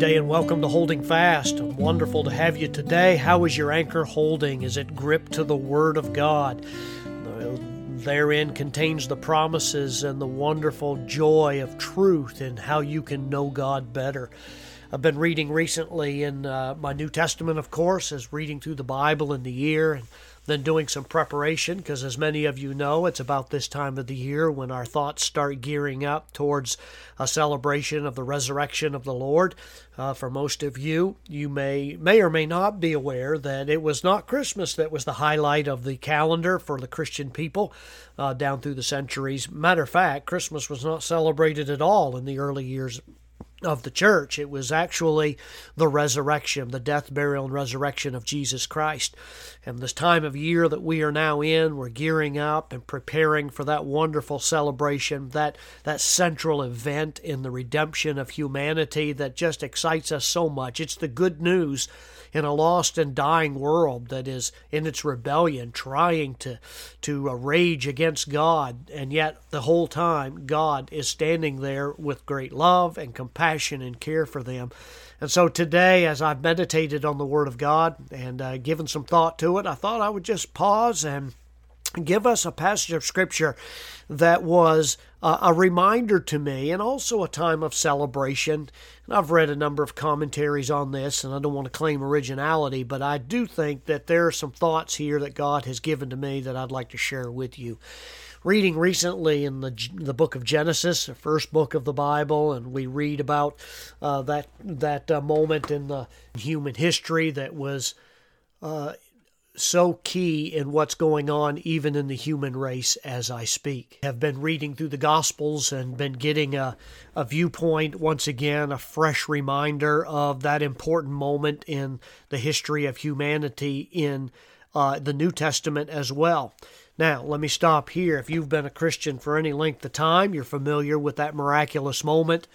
day and welcome to Holding Fast. Wonderful to have you today. How is your anchor holding? Is it gripped to the Word of God? Therein contains the promises and the wonderful joy of truth and how you can know God better. I've been reading recently in uh, my New Testament, of course, as reading through the Bible in the year and then doing some preparation because, as many of you know, it's about this time of the year when our thoughts start gearing up towards a celebration of the resurrection of the Lord. Uh, for most of you, you may may or may not be aware that it was not Christmas that was the highlight of the calendar for the Christian people uh, down through the centuries. Matter of fact, Christmas was not celebrated at all in the early years of the church. It was actually the resurrection, the death, burial, and resurrection of Jesus Christ. And this time of year that we are now in, we're gearing up and preparing for that wonderful celebration, that, that central event in the redemption of humanity that just excites us so much. It's the good news in a lost and dying world that is in its rebellion, trying to to uh, rage against God, and yet the whole time God is standing there with great love and compassion and care for them. And so today, as I've meditated on the Word of God and uh, given some thought to it, I thought I would just pause and give us a passage of Scripture that was uh, a reminder to me and also a time of celebration. And I've read a number of commentaries on this, and I don't want to claim originality, but I do think that there are some thoughts here that God has given to me that I'd like to share with you. Reading recently in the the book of Genesis, the first book of the Bible, and we read about uh, that that uh, moment in the human history that was uh, so key in what's going on even in the human race as I speak. Have been reading through the Gospels and been getting a, a viewpoint, once again, a fresh reminder of that important moment in the history of humanity in uh, the New Testament as well. Now, let me stop here. If you've been a Christian for any length of time, you're familiar with that miraculous moment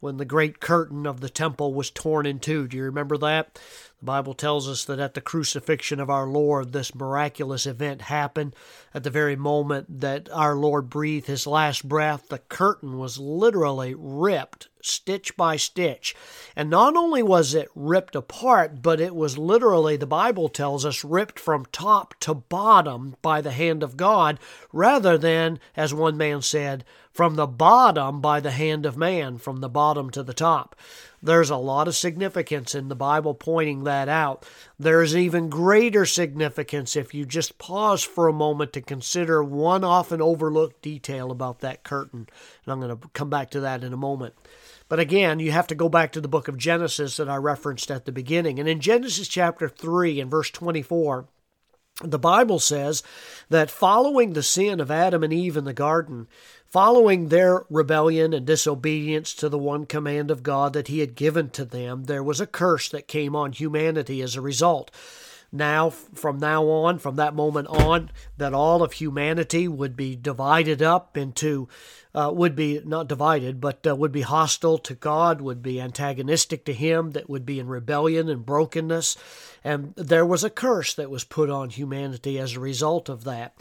when the great curtain of the temple was torn in two. Do you remember that? The Bible tells us that at the crucifixion of our Lord, this miraculous event happened. At the very moment that our Lord breathed his last breath, the curtain was literally ripped stitch by stitch. And not only was it ripped apart, but it was literally, the Bible tells us, ripped from top to bottom by the hand of God, rather than, as one man said, from the bottom by the hand of man, from the bottom to the top. There's a lot of significance in the Bible pointing that out. There's even greater significance if you just pause for a moment to consider one often overlooked detail about that curtain. And I'm going to come back to that in a moment. But again, you have to go back to the book of Genesis that I referenced at the beginning. And in Genesis chapter 3 and verse 24, the Bible says that following the sin of Adam and Eve in the garden, following their rebellion and disobedience to the one command of God that He had given to them, there was a curse that came on humanity as a result now from now on from that moment on that all of humanity would be divided up into uh, would be not divided but uh, would be hostile to god would be antagonistic to him that would be in rebellion and brokenness. And there was a curse that was put on humanity as a result of that.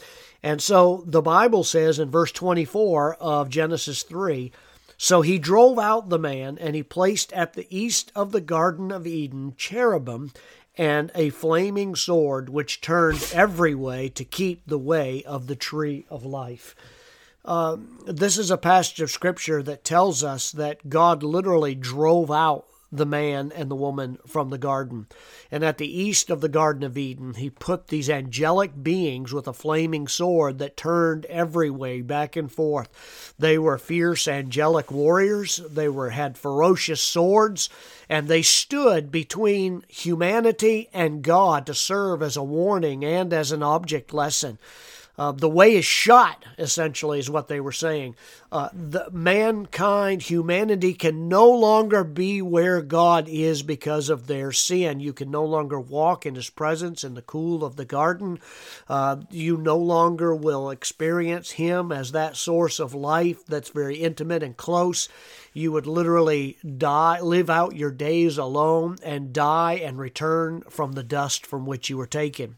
And so the bible says in verse 24 of genesis 3 so he drove out the man, and he placed at the east of the Garden of Eden cherubim and a flaming sword which turned every way to keep the way of the tree of life. Uh, this is a passage of scripture that tells us that God literally drove out the man and the woman from the garden. And at the east of the Garden of Eden, he put these angelic beings with a flaming sword that turned every way back and forth. They were fierce angelic warriors. They were had ferocious swords, and they stood between humanity and God to serve as a warning and as an object lesson. Uh, the way is shot, essentially, is what they were saying. Uh, the mankind, humanity can no longer be where God is because of their sin. You can no longer walk in His presence in the cool of the garden. Uh, you no longer will experience Him as that source of life that's very intimate and close. You would literally die, live out your days alone, and die and return from the dust from which you were taken.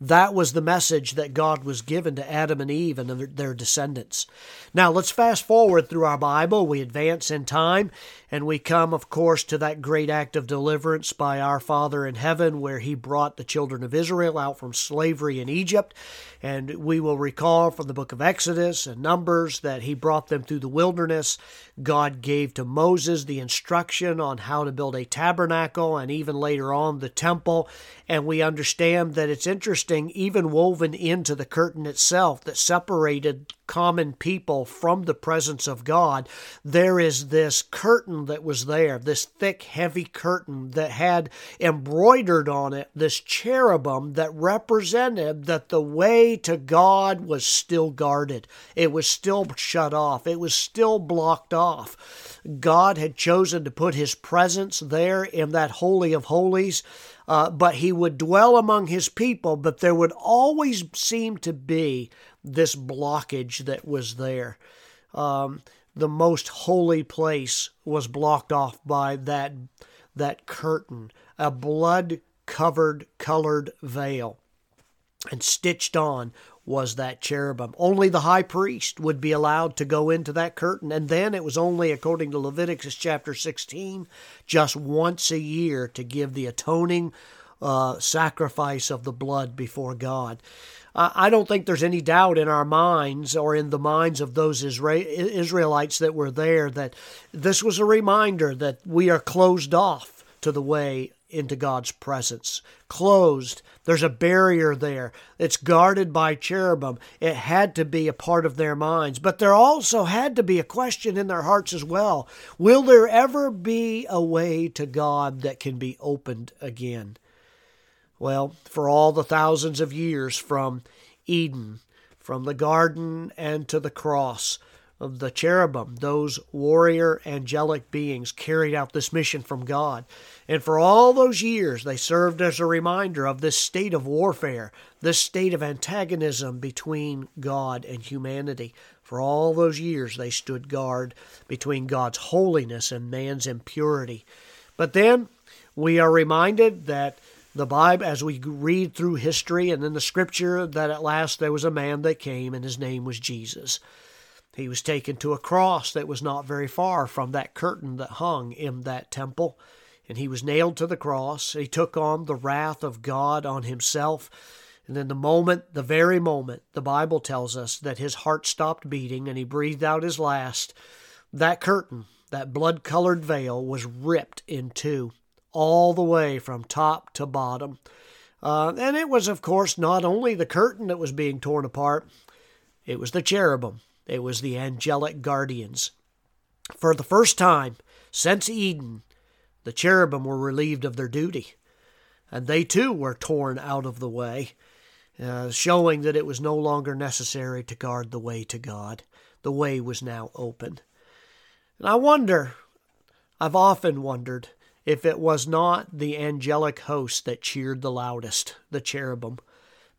That was the message that God was given to Adam and Eve and their descendants. Now, let's fast forward through our Bible. We advance in time, and we come, of course, to that great act of deliverance by our Father in heaven, where He brought the children of Israel out from slavery in Egypt. And we will recall from the book of Exodus and Numbers that He brought them through the wilderness. God gave to Moses the instruction on how to build a tabernacle and even later on the temple. And we understand that it's interesting, even woven into the curtain itself that separated common people from the presence of God, there is this curtain that was there, this thick, heavy curtain that had embroidered on it this cherubim that represented that the way to God was still guarded. It was still shut off. It was still blocked off. God had chosen to put his presence there in that Holy of Holies. Uh, but he would dwell among his people, but there would always seem to be this blockage that was there. Um, the most holy place was blocked off by that that curtain, a blood covered colored veil. And stitched on was that cherubim. Only the high priest would be allowed to go into that curtain. And then it was only, according to Leviticus chapter 16, just once a year to give the atoning uh, sacrifice of the blood before God. I don't think there's any doubt in our minds or in the minds of those Israelites that were there that this was a reminder that we are closed off to the way into God's presence. Closed. There's a barrier there. It's guarded by cherubim. It had to be a part of their minds. But there also had to be a question in their hearts as well. Will there ever be a way to God that can be opened again? Well, for all the thousands of years from Eden, from the garden and to the cross, the cherubim, those warrior angelic beings, carried out this mission from God. And for all those years, they served as a reminder of this state of warfare, this state of antagonism between God and humanity. For all those years, they stood guard between God's holiness and man's impurity. But then we are reminded that the Bible, as we read through history and in the scripture, that at last there was a man that came and his name was Jesus. He was taken to a cross that was not very far from that curtain that hung in that temple, and he was nailed to the cross. He took on the wrath of God on himself. And then the moment, the very moment, the Bible tells us that his heart stopped beating and he breathed out his last, that curtain, that blood colored veil, was ripped in two all the way from top to bottom. Uh, and it was, of course, not only the curtain that was being torn apart, it was the cherubim, it was the angelic guardians. For the first time since Eden, the cherubim were relieved of their duty, and they too were torn out of the way, uh, showing that it was no longer necessary to guard the way to God. The way was now open. And I wonder, I've often wondered, if it was not the angelic host that cheered the loudest, the cherubim.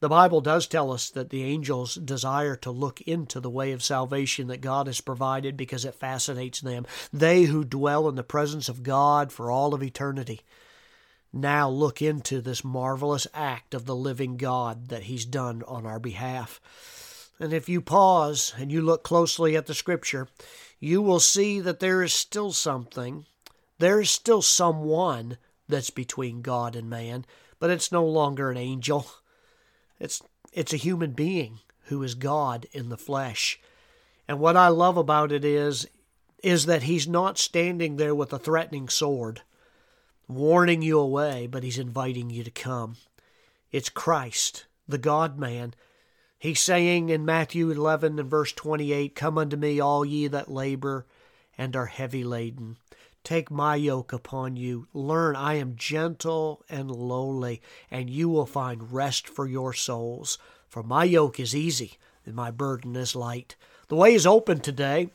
The Bible does tell us that the angels desire to look into the way of salvation that God has provided because it fascinates them. They who dwell in the presence of God for all of eternity now look into this marvelous act of the living God that He's done on our behalf. And if you pause and you look closely at the Scripture, you will see that there is still something there's still someone that's between God and man, but it's no longer an angel. It's it's a human being who is God in the flesh. And what I love about it is is that he's not standing there with a threatening sword warning you away, but he's inviting you to come. It's Christ, the God man. He's saying in Matthew 11 and verse 28, Come unto me, all ye that labor and are heavy laden, Take my yoke upon you. Learn, I am gentle and lowly, and you will find rest for your souls. For my yoke is easy, and my burden is light. The way is open today.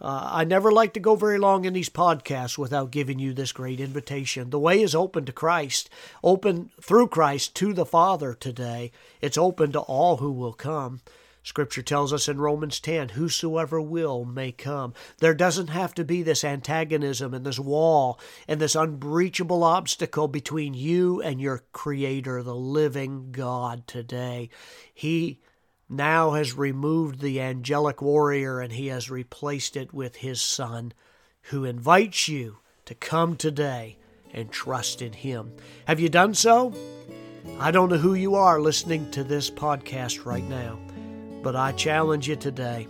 Uh, I never like to go very long in these podcasts without giving you this great invitation. The way is open to Christ, open through Christ to the Father today. It's open to all who will come. Scripture tells us in Romans 10 whosoever will may come. There doesn't have to be this antagonism and this wall and this unbreachable obstacle between you and your Creator, the living God, today. He now has removed the angelic warrior and he has replaced it with his Son, who invites you to come today and trust in him. Have you done so? I don't know who you are listening to this podcast right now. But I challenge you today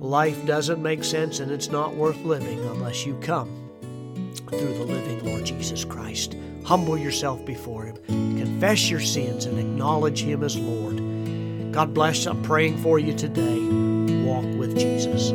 life doesn't make sense and it's not worth living unless you come through the living Lord Jesus Christ. Humble yourself before Him, confess your sins, and acknowledge Him as Lord. God bless. I'm praying for you today. Walk with Jesus.